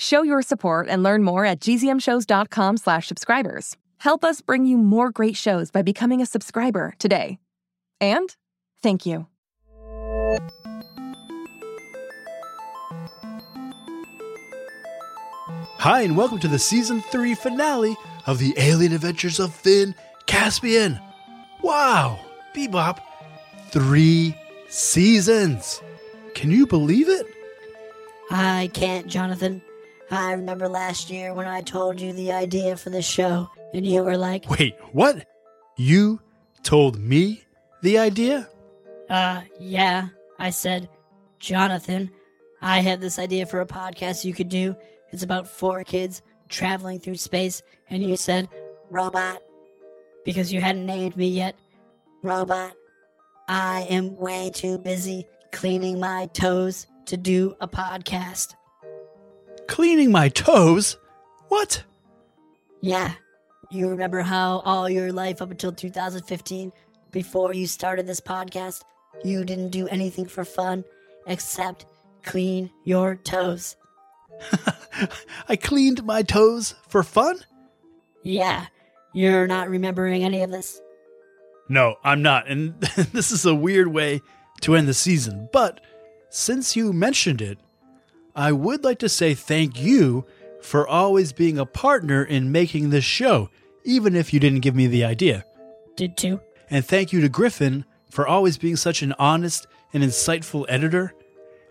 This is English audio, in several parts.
Show your support and learn more at gzmshows.com slash subscribers. Help us bring you more great shows by becoming a subscriber today. And thank you. Hi, and welcome to the season three finale of the Alien Adventures of Finn Caspian. Wow, Bebop, three seasons. Can you believe it? I can't, Jonathan. I remember last year when I told you the idea for the show, and you were like, Wait, what? You told me the idea? uh, yeah. I said, Jonathan, I had this idea for a podcast you could do. It's about four kids traveling through space, and you said, Robot, because you hadn't named me yet. Robot, I am way too busy cleaning my toes to do a podcast. Cleaning my toes? What? Yeah. You remember how all your life up until 2015, before you started this podcast, you didn't do anything for fun except clean your toes. I cleaned my toes for fun? Yeah. You're not remembering any of this? No, I'm not. And this is a weird way to end the season. But since you mentioned it, I would like to say thank you for always being a partner in making this show, even if you didn't give me the idea. Did too? And thank you to Griffin for always being such an honest and insightful editor.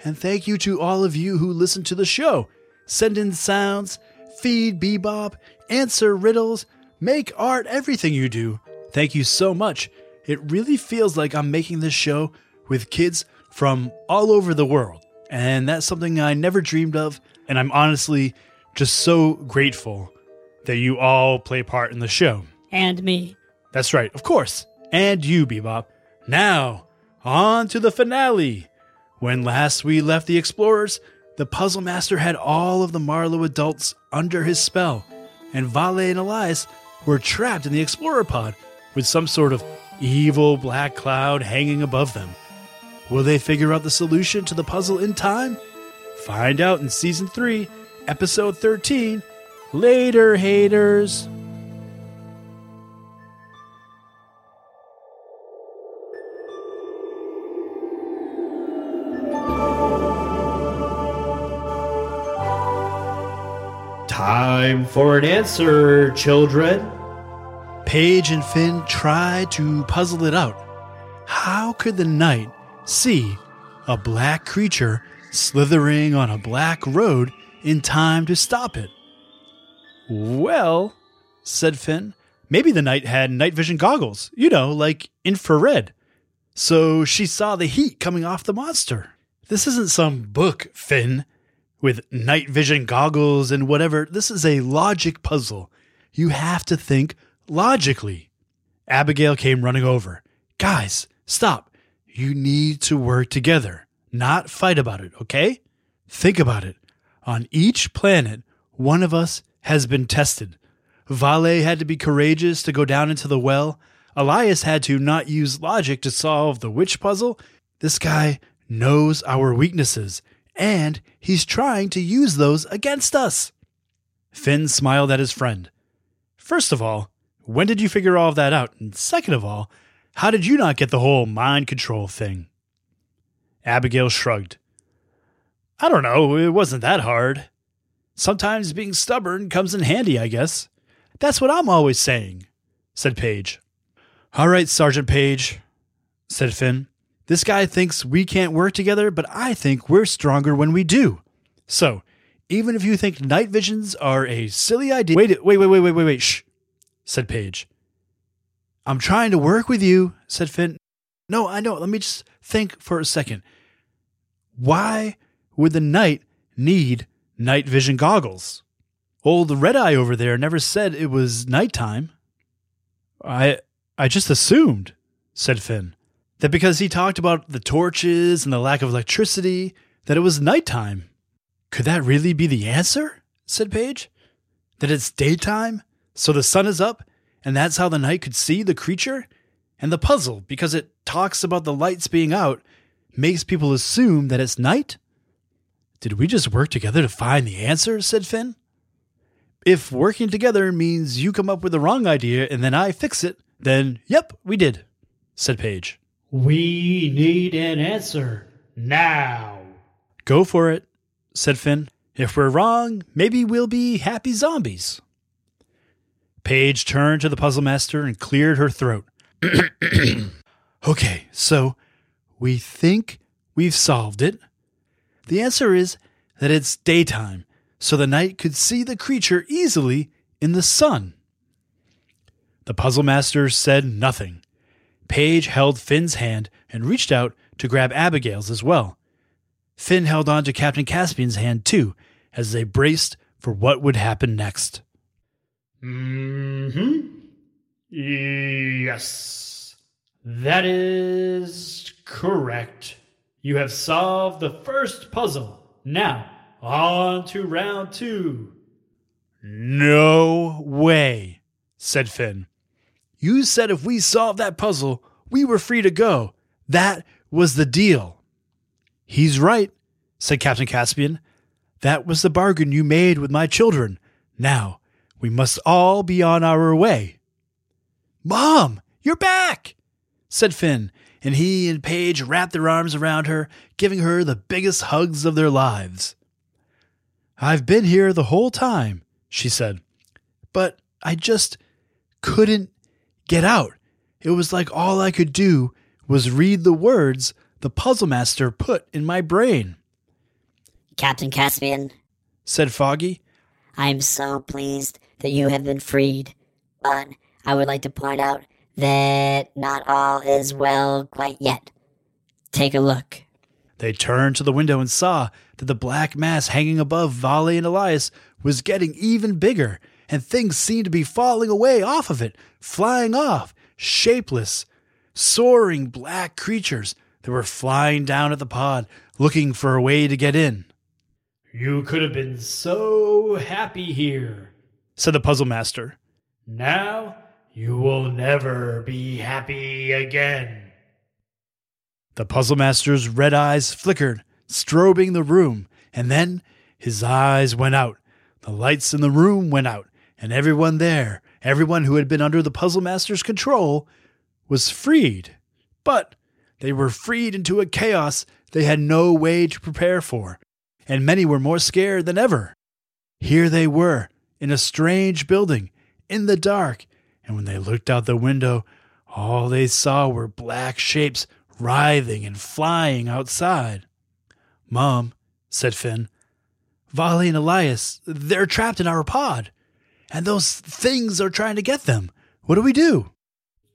And thank you to all of you who listen to the show. Send in sounds, feed bebop, answer riddles, make art, everything you do. Thank you so much. It really feels like I'm making this show with kids from all over the world. And that's something I never dreamed of. And I'm honestly just so grateful that you all play a part in the show. And me. That's right, of course. And you, Bebop. Now, on to the finale. When last we left the explorers, the puzzle master had all of the Marlowe adults under his spell, and Vale and Elias were trapped in the explorer pod with some sort of evil black cloud hanging above them. Will they figure out the solution to the puzzle in time? Find out in season 3, episode 13. Later, haters. Time for an answer, children. Paige and Finn try to puzzle it out. How could the knight see a black creature slithering on a black road in time to stop it? Well, said Finn, maybe the knight had night vision goggles, you know, like infrared. So she saw the heat coming off the monster. This isn't some book, Finn, with night vision goggles and whatever. This is a logic puzzle. You have to think logically. Abigail came running over. Guys, stop. You need to work together, not fight about it, okay? Think about it. On each planet, one of us has been tested. Vale had to be courageous to go down into the well. Elias had to not use logic to solve the witch puzzle. This guy knows our weaknesses, and he's trying to use those against us. Finn smiled at his friend. First of all, when did you figure all of that out? And second of all, how did you not get the whole mind control thing? Abigail shrugged. I don't know, it wasn't that hard. Sometimes being stubborn comes in handy, I guess. That's what I'm always saying, said Paige. All right, Sergeant Paige, said Finn. This guy thinks we can't work together, but I think we're stronger when we do. So, even if you think night visions are a silly idea. Wait, wait, wait, wait, wait, wait, wait, shh, said Paige. I'm trying to work with you, said Finn. No, I know. Let me just think for a second. Why would the knight need night vision goggles? Old Red Eye over there never said it was nighttime. I I just assumed, said Finn, that because he talked about the torches and the lack of electricity, that it was nighttime. Could that really be the answer? said Paige. That it's daytime, so the sun is up, and that's how the knight could see the creature? And the puzzle, because it talks about the lights being out, makes people assume that it's night? Did we just work together to find the answer? said Finn. If working together means you come up with the wrong idea and then I fix it, then yep, we did, said Paige. We need an answer now. Go for it, said Finn. If we're wrong, maybe we'll be happy zombies. Paige turned to the puzzle master and cleared her throat. okay, so we think we've solved it. The answer is that it's daytime, so the knight could see the creature easily in the sun. The puzzle master said nothing. Paige held Finn's hand and reached out to grab Abigail's as well. Finn held on to Captain Caspian's hand too, as they braced for what would happen next. Hmm. Yes. That is correct. You have solved the first puzzle. Now, on to round two. No way, said Finn. You said if we solved that puzzle, we were free to go. That was the deal. He's right, said Captain Caspian. That was the bargain you made with my children. Now, we must all be on our way. Mom, you're back, said Finn, and he and Paige wrapped their arms around her, giving her the biggest hugs of their lives. I've been here the whole time, she said, but I just couldn't get out. It was like all I could do was read the words the puzzle master put in my brain, Captain Caspian, said Foggy. I am so pleased that you have been freed, but I would like to point out that not all is well quite yet. Take a look. They turned to the window and saw that the black mass hanging above Vale and Elias was getting even bigger, and things seemed to be falling away off of it, flying off, shapeless, soaring black creatures that were flying down at the pod, looking for a way to get in. You could have been so happy here, said the puzzle master. Now you will never be happy again. The puzzle master's red eyes flickered, strobing the room, and then his eyes went out. The lights in the room went out, and everyone there, everyone who had been under the puzzle master's control, was freed. But they were freed into a chaos they had no way to prepare for, and many were more scared than ever. Here they were, in a strange building, in the dark, and when they looked out the window, all they saw were black shapes writhing and flying outside. Mom, said Finn, Vale and Elias, they're trapped in our pod, and those things are trying to get them. What do we do?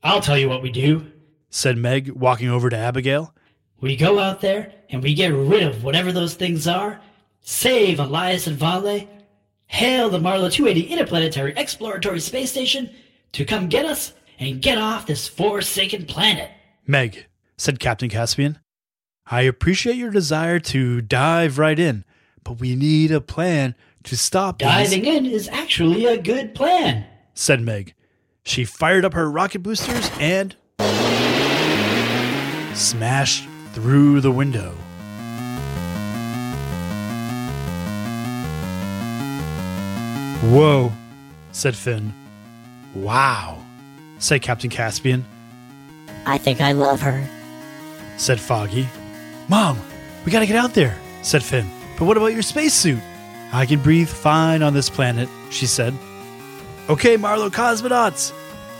I'll tell you what we do, said Meg, walking over to Abigail. We go out there and we get rid of whatever those things are, save Elias and Vale, hail the Marla 280 Interplanetary Exploratory Space Station to come get us and get off this forsaken planet. Meg, said Captain Caspian, I appreciate your desire to dive right in, but we need a plan to stop Diving these, in is actually a good plan, said Meg. She fired up her rocket boosters and smashed through the window. Whoa, said Finn. Wow, said Captain Caspian, I think I love her. said Foggy. Mom, we gotta get out there, said Finn. But what about your spacesuit? I can breathe fine on this planet, she said. Okay, Marlowe cosmonauts,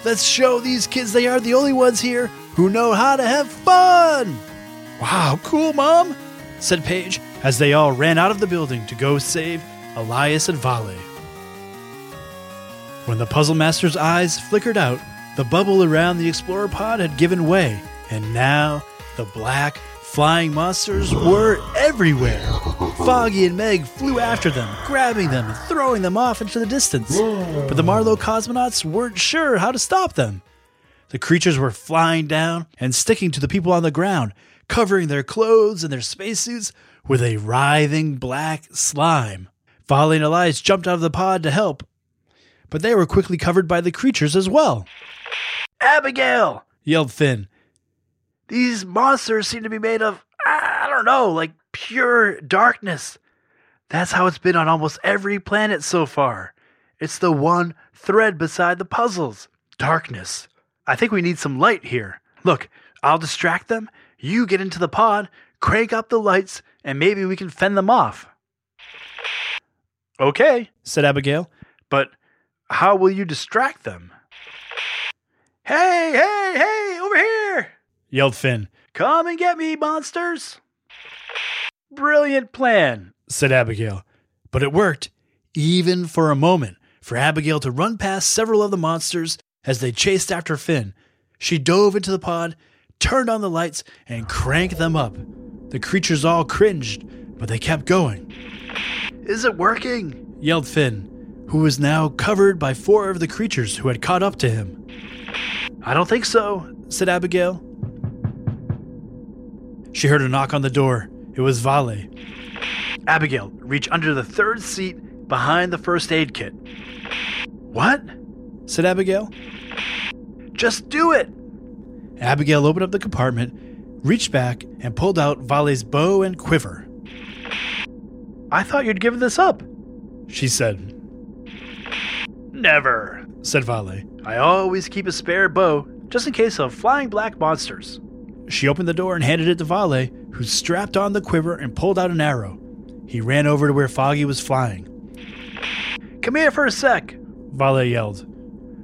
let's show these kids they are the only ones here who know how to have fun. Wow, cool, Mom, said Paige as they all ran out of the building to go save Elias and Vale. When the puzzle master's eyes flickered out, the bubble around the explorer pod had given way, and now the black flying monsters were everywhere. Foggy and Meg flew after them, grabbing them and throwing them off into the distance. But the Marlowe cosmonauts weren't sure how to stop them. The creatures were flying down and sticking to the people on the ground, covering their clothes and their spacesuits with a writhing black slime. Vale and Elias jumped out of the pod to help, but they were quickly covered by the creatures as well. Abigail! yelled Finn. These monsters seem to be made of, I don't know, like pure darkness. That's how it's been on almost every planet so far. It's the one thread beside the puzzles darkness. I think we need some light here. Look, I'll distract them. You get into the pod, crank up the lights, and maybe we can fend them off. Okay, said Abigail, but how will you distract them? Hey, hey, hey, over here! yelled Finn. Come and get me, monsters! Brilliant plan, said Abigail. But it worked, even for a moment, for Abigail to run past several of the monsters as they chased after Finn. She dove into the pod, turned on the lights, and cranked them up. The creatures all cringed, but they kept going. Is it working? yelled Finn, who was now covered by four of the creatures who had caught up to him. I don't think so, said Abigail. She heard a knock on the door. It was Vale. Abigail, reach under the third seat behind the first aid kit. What? said Abigail. Just do it! Abigail opened up the compartment, reached back, and pulled out Vale's bow and quiver. I thought you'd given this up, she said. Never, said Vale. I always keep a spare bow, just in case of flying black monsters. She opened the door and handed it to Vale, who strapped on the quiver and pulled out an arrow. He ran over to where Foggy was flying. Come here for a sec, Vale yelled.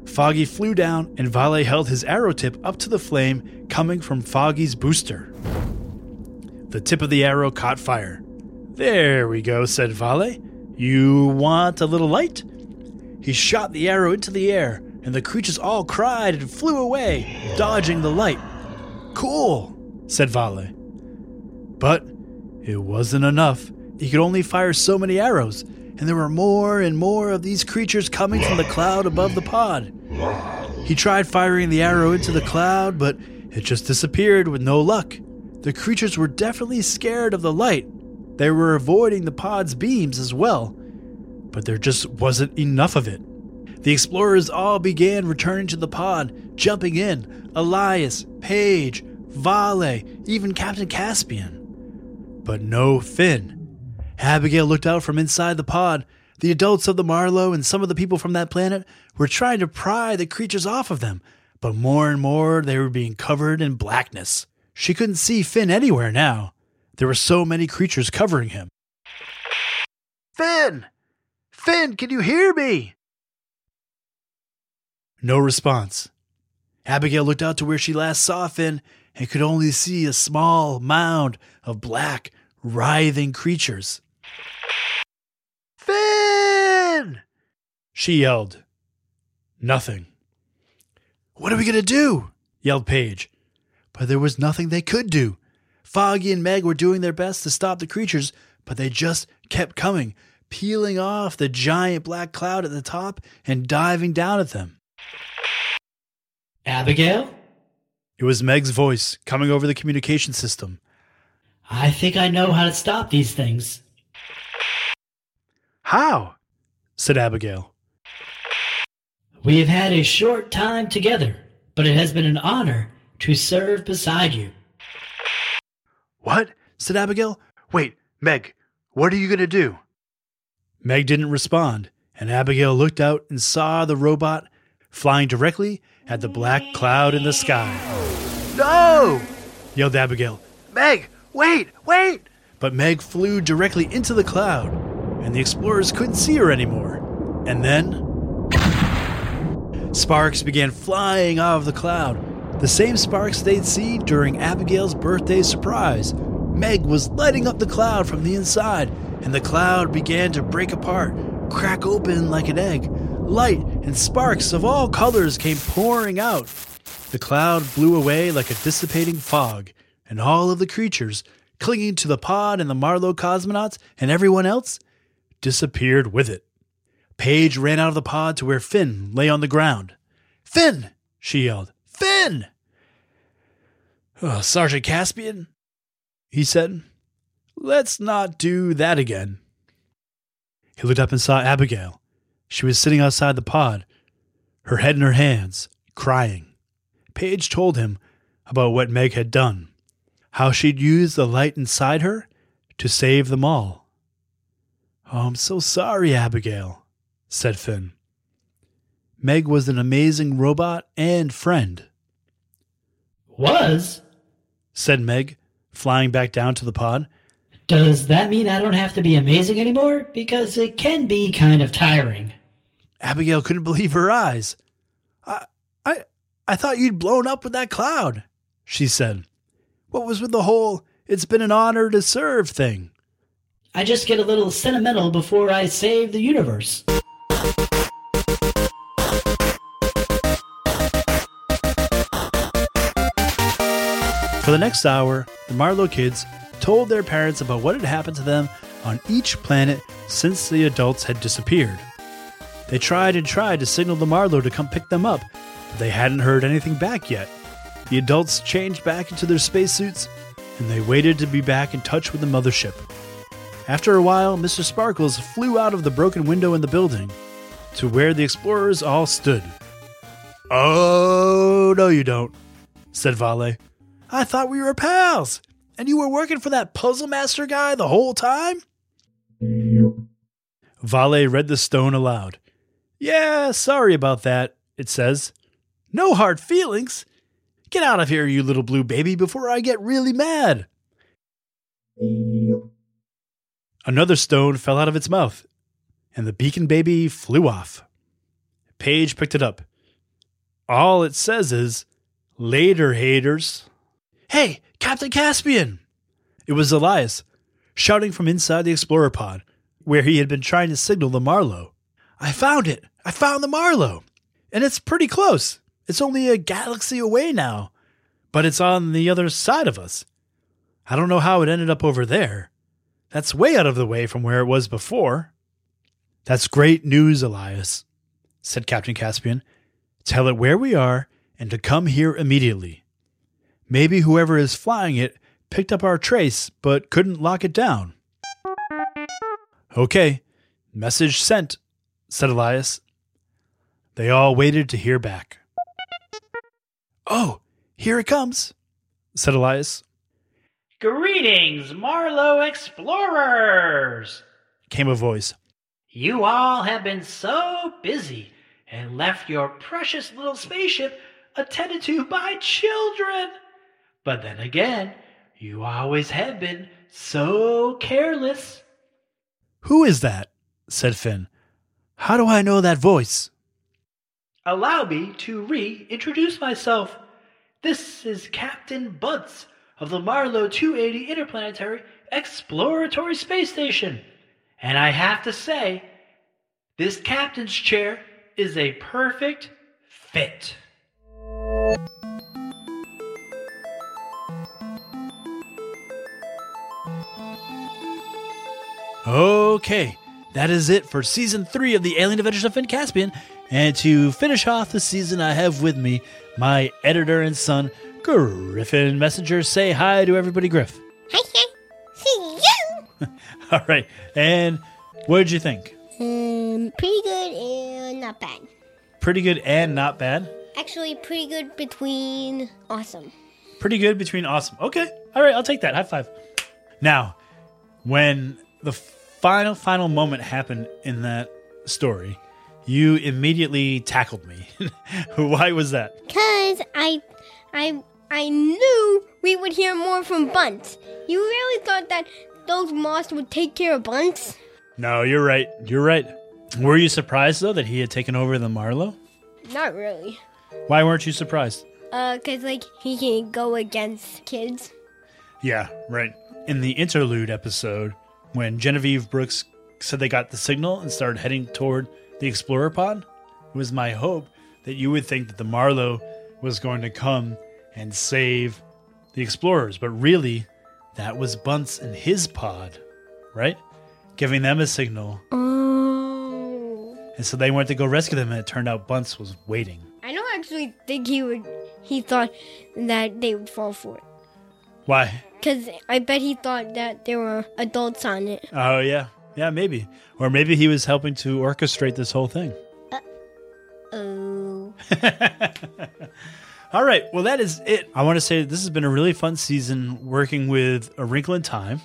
Foggy flew down, and Vale held his arrow tip up to the flame coming from Foggy's booster. The tip of the arrow caught fire. There we go, said Vale. You want a little light? He shot the arrow into the air, and the creatures all cried and flew away, dodging the light. Cool, said Vale. But it wasn't enough. He could only fire so many arrows, and there were more and more of these creatures coming from the cloud above the pod. He tried firing the arrow into the cloud, but it just disappeared with no luck. The creatures were definitely scared of the light. They were avoiding the pod's beams as well, but there just wasn't enough of it. The explorers all began returning to the pod, jumping in Elias, Paige, Vale, even Captain Caspian. But no Finn. Abigail looked out from inside the pod. The adults of the Marlowe and some of the people from that planet were trying to pry the creatures off of them, but more and more they were being covered in blackness. She couldn't see Finn anywhere now. There were so many creatures covering him. Finn! Finn, can you hear me? No response. Abigail looked out to where she last saw Finn and could only see a small mound of black, writhing creatures. Finn! She yelled. Nothing. What are we going to do? yelled Paige. But there was nothing they could do. Foggy and Meg were doing their best to stop the creatures, but they just kept coming, peeling off the giant black cloud at the top and diving down at them. Abigail? It was Meg's voice coming over the communication system. I think I know how to stop these things. How? said Abigail. We have had a short time together, but it has been an honor to serve beside you. What? said Abigail. Wait, Meg, what are you going to do? Meg didn't respond, and Abigail looked out and saw the robot flying directly at the black cloud in the sky. No! yelled Abigail. Meg, wait, wait! But Meg flew directly into the cloud, and the explorers couldn't see her anymore. And then. Sparks began flying out of the cloud. The same sparks they'd seen during Abigail's birthday surprise. Meg was lighting up the cloud from the inside, and the cloud began to break apart, crack open like an egg. Light and sparks of all colors came pouring out. The cloud blew away like a dissipating fog, and all of the creatures, clinging to the pod and the Marlowe cosmonauts and everyone else, disappeared with it. Paige ran out of the pod to where Finn lay on the ground. Finn! she yelled. Finn! Oh, Sergeant Caspian, he said, let's not do that again. He looked up and saw Abigail. She was sitting outside the pod, her head in her hands, crying. Paige told him about what Meg had done, how she'd used the light inside her to save them all. Oh, I'm so sorry, Abigail, said Finn. Meg was an amazing robot and friend, Was? said Meg, flying back down to the pod. Does that mean I don't have to be amazing anymore? Because it can be kind of tiring. Abigail couldn't believe her eyes. I, I, I thought you'd blown up with that cloud, she said. What was with the whole it's been an honor to serve thing? I just get a little sentimental before I save the universe. For the next hour, the Marlowe kids told their parents about what had happened to them on each planet since the adults had disappeared. They tried and tried to signal the Marlowe to come pick them up, but they hadn't heard anything back yet. The adults changed back into their spacesuits, and they waited to be back in touch with the mothership. After a while, Mr. Sparkles flew out of the broken window in the building to where the explorers all stood. Oh, no, you don't, said Vale. I thought we were pals, and you were working for that puzzle master guy the whole time? Vale read the stone aloud. Yeah, sorry about that, it says. No hard feelings. Get out of here, you little blue baby, before I get really mad. Another stone fell out of its mouth, and the beacon baby flew off. Paige picked it up. All it says is, Later, haters. Hey, Captain Caspian! It was Elias, shouting from inside the Explorer pod, where he had been trying to signal the Marlowe. I found it! I found the Marlowe! And it's pretty close. It's only a galaxy away now, but it's on the other side of us. I don't know how it ended up over there. That's way out of the way from where it was before. That's great news, Elias, said Captain Caspian. Tell it where we are and to come here immediately. Maybe whoever is flying it picked up our trace but couldn't lock it down. Okay, message sent, said Elias. They all waited to hear back. Oh, here it comes, said Elias. Greetings, Marlowe explorers! Came a voice. You all have been so busy and left your precious little spaceship attended to by children. But then again, you always have been so careless. Who is that? said Finn. How do I know that voice? Allow me to reintroduce myself. This is Captain Bunce of the Marlowe 280 Interplanetary Exploratory Space Station. And I have to say, this captain's chair is a perfect fit. Okay, that is it for season three of the Alien Adventures of Finn Caspian. And to finish off the season, I have with me my editor and son, Griffin Messenger. Say hi to everybody, Griff. Hi, hi. See you. All right, and what did you think? Um, pretty good and not bad. Pretty good and not bad. Actually, pretty good between awesome. Pretty good between awesome. Okay, all right, I'll take that. High five. Now, when the final, final moment happened in that story, you immediately tackled me. Why was that? Cause I, I, I knew we would hear more from Bunce. You really thought that those moths would take care of Bunce? No, you're right. You're right. Were you surprised though that he had taken over the Marlowe? Not really. Why weren't you surprised? Uh, cause like he can go against kids. Yeah, right. In the interlude episode, when Genevieve Brooks said they got the signal and started heading toward the Explorer pod, it was my hope that you would think that the Marlowe was going to come and save the Explorers. But really, that was Bunce and his pod, right? Giving them a signal. Oh. And so they went to go rescue them, and it turned out Bunce was waiting. I don't actually think he would. He thought that they would fall for it. Why? Cause I bet he thought that there were adults on it. Oh, yeah. Yeah, maybe. Or maybe he was helping to orchestrate this whole thing. Oh. All right. Well, that is it. I want to say this has been a really fun season working with A Wrinkle in Time.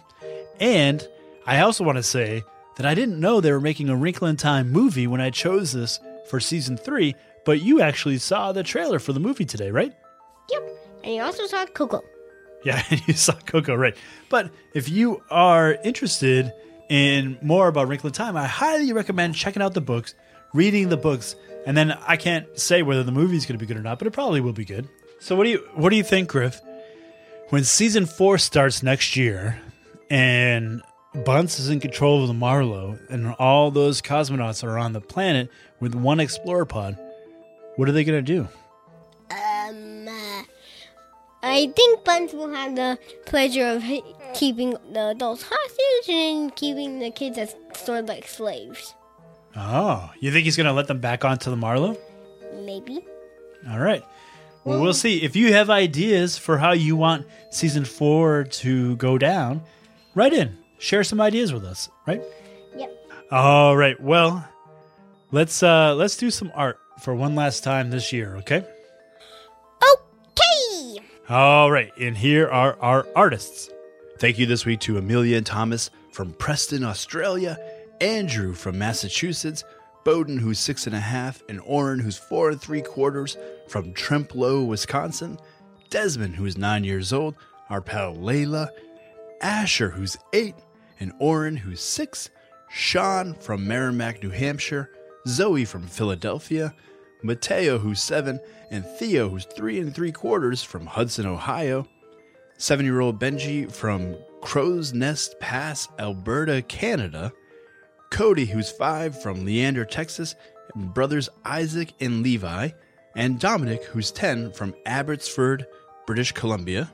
And I also want to say that I didn't know they were making a Wrinkle in Time movie when I chose this for season three, but you actually saw the trailer for the movie today, right? Yep. And you also saw Coco. Yeah, you saw Coco, right. But if you are interested in more about Wrinkle in Time, I highly recommend checking out the books, reading the books, and then I can't say whether the movie's going to be good or not, but it probably will be good. So what do you what do you think, Griff? When season four starts next year, and Bunce is in control of the Marlowe, and all those cosmonauts are on the planet with one explorer pod, what are they going to do? Um, uh, I think Bunce will have the pleasure of keeping the adults hostage and keeping the kids as sort of like slaves. Oh, you think he's going to let them back onto the Marlowe? Maybe. All right. Well, we'll see. If you have ideas for how you want season four to go down, write in. Share some ideas with us, right? Yep. All right. Well, let's uh let's do some art for one last time this year, okay? Okay. All right. And here are our artists. Thank you this week to Amelia and Thomas from Preston, Australia, Andrew from Massachusetts, Bowden, who's six and a half, and Oren, who's four and three quarters, from Trempealeau, Wisconsin, Desmond, who's nine years old, our pal Layla, Asher, who's eight, and Oren, who's six, Sean from Merrimack, New Hampshire, Zoe from Philadelphia, Mateo, who's seven, and Theo, who's three and three quarters, from Hudson, Ohio, seven year old Benji from Crowsnest Pass, Alberta, Canada, Cody, who's five, from Leander, Texas, brothers Isaac and Levi, and Dominic, who's 10, from Abbotsford, British Columbia.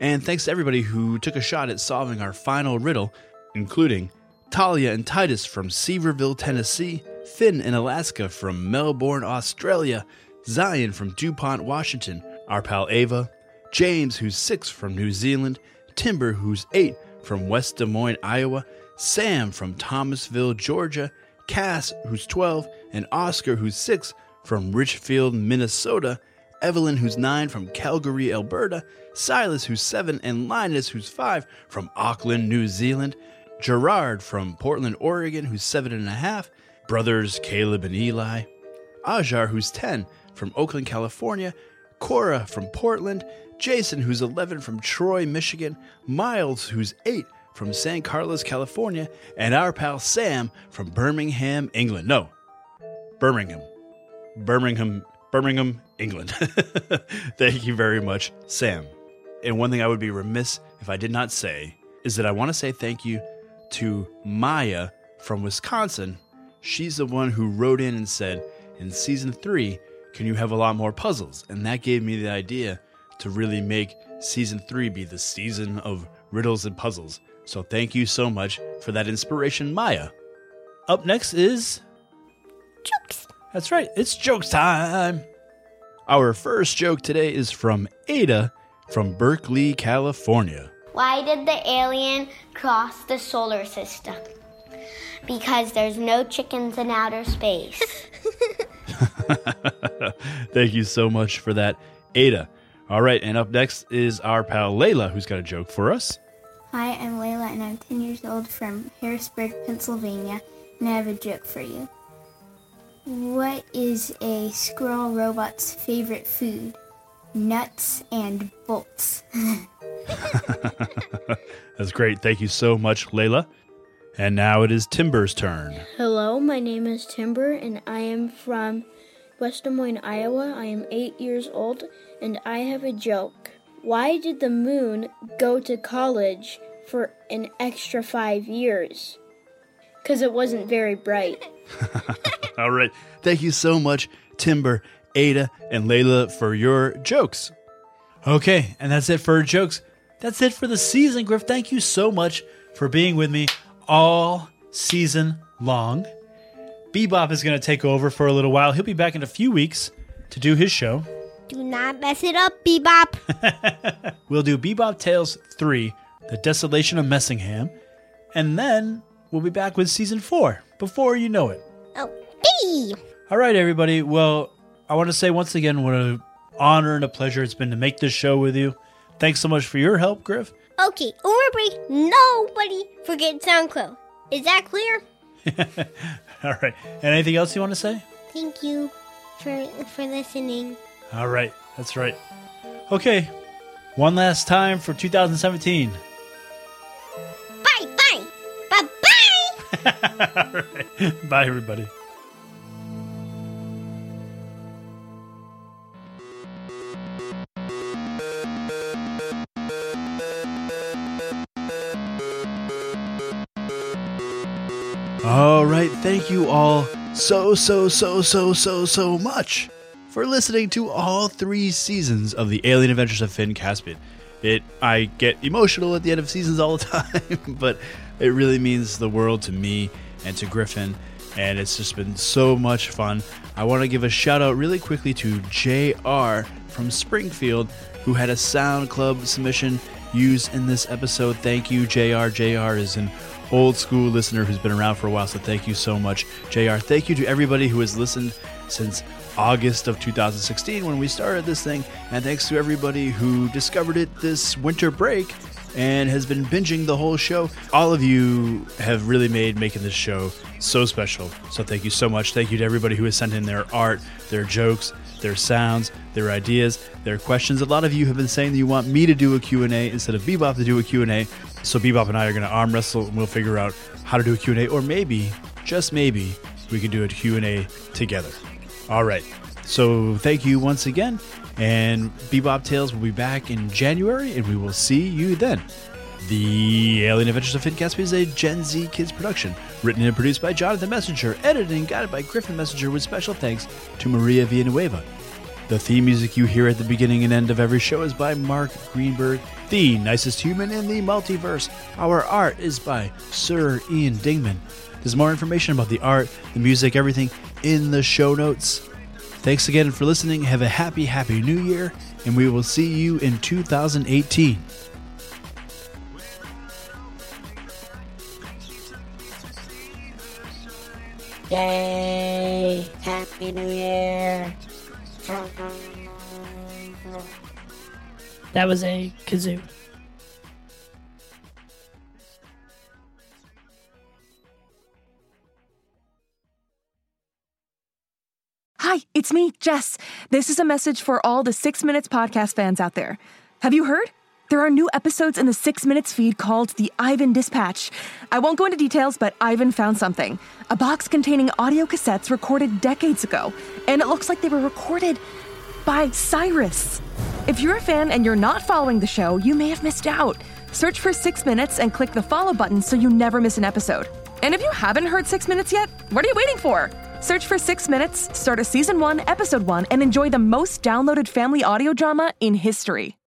And thanks to everybody who took a shot at solving our final riddle, including Talia and Titus from Sevierville, Tennessee, Finn in Alaska from Melbourne, Australia, Zion from DuPont, Washington, our pal Ava, James, who's six from New Zealand, Timber, who's eight from West Des Moines, Iowa, Sam from Thomasville, Georgia, Cass, who's 12, and Oscar, who's six from Richfield, Minnesota, Evelyn, who's nine from Calgary, Alberta, Silas, who's seven, and Linus, who's five from Auckland, New Zealand, Gerard from Portland, Oregon, who's seven and a half, brothers Caleb and Eli, Ajar, who's 10 from Oakland, California, Cora from Portland, Jason, who's 11 from Troy, Michigan, Miles, who's 8 from San Carlos, California, and our pal Sam from Birmingham, England. No, Birmingham. Birmingham, Birmingham, England. Thank you very much, Sam. And one thing I would be remiss if I did not say is that I want to say thank you to Maya from Wisconsin. She's the one who wrote in and said, in season three, can you have a lot more puzzles? And that gave me the idea to really make season three be the season of riddles and puzzles. So thank you so much for that inspiration, Maya. Up next is Jokes. that's right, it's jokes time. Our first joke today is from Ada from Berkeley, California. Why did the alien cross the solar system? Because there's no chickens in outer space. Thank you so much for that, Ada. All right, and up next is our pal Layla, who's got a joke for us. Hi, I'm Layla, and I'm 10 years old from Harrisburg, Pennsylvania, and I have a joke for you. What is a squirrel robot's favorite food? Nuts and bolts. That's great. Thank you so much, Layla. And now it is Timber's turn. Hello, my name is Timber, and I am from West Des Moines, Iowa. I am eight years old and I have a joke. Why did the moon go to college for an extra five years? Because it wasn't very bright. All right. Thank you so much, Timber, Ada, and Layla, for your jokes. Okay, and that's it for jokes. That's it for the season, Griff. Thank you so much for being with me all season long. Bebop is going to take over for a little while. He'll be back in a few weeks to do his show. Do not mess it up, Bebop. We'll do Bebop Tales 3, The Desolation of Messingham, and then we'll be back with season 4 before you know it. Oh, okay. All right, everybody. Well, I want to say once again what an honor and a pleasure it's been to make this show with you. Thanks so much for your help, Griff. Okay, over break, nobody forget SoundCloud. Is that clear? All right. And anything else you want to say? Thank you for for listening. All right. That's right. Okay. One last time for 2017. Bye bye. Bye bye. All right. Bye, everybody. All right. Thank you all so, so, so, so, so, so much for listening to all three seasons of the Alien Adventures of Finn Caspian. It I get emotional at the end of seasons all the time, but it really means the world to me and to Griffin, and it's just been so much fun. I want to give a shout out really quickly to JR from Springfield, who had a Sound Club submission used in this episode. Thank you, JR. JR is an old school listener who's been around for a while, so thank you so much, JR. Thank you to everybody who has listened since August of 2016 when we started this thing, and thanks to everybody who discovered it this winter break and has been binging the whole show. All of you have really made making this show so special. So thank you so much. Thank you to everybody who has sent in their art, their jokes, their sounds, their ideas, their questions. A lot of you have been saying that you want me to do a Q&A instead of Bebop to do a Q&A. So Bebop and I are going to arm wrestle and we'll figure out how to do a Q&A or maybe, just maybe, we can do a Q&A together. All right. So thank you once again. And Bebop Tales will be back in January, and we will see you then. The Alien Adventures of Finn Caspian is a Gen Z Kids production, written and produced by Jonathan Messenger, edited and guided by Griffin Messenger, with special thanks to Maria Villanueva. The theme music you hear at the beginning and end of every show is by Mark Greenberg, the nicest human in the multiverse. Our art is by Sir Ian Dingman. There's more information about the art, the music, everything in the show notes. Thanks again for listening. Have a happy, happy new year, and we will see you in 2018. Yay! Happy New Year! That was a kazoo. Hi, it's me, Jess. This is a message for all the Six Minutes podcast fans out there. Have you heard? There are new episodes in the Six Minutes feed called the Ivan Dispatch. I won't go into details, but Ivan found something a box containing audio cassettes recorded decades ago, and it looks like they were recorded by Cyrus. If you're a fan and you're not following the show, you may have missed out. Search for Six Minutes and click the follow button so you never miss an episode. And if you haven't heard Six Minutes yet, what are you waiting for? Search for Six Minutes, start a season one, episode one, and enjoy the most downloaded family audio drama in history.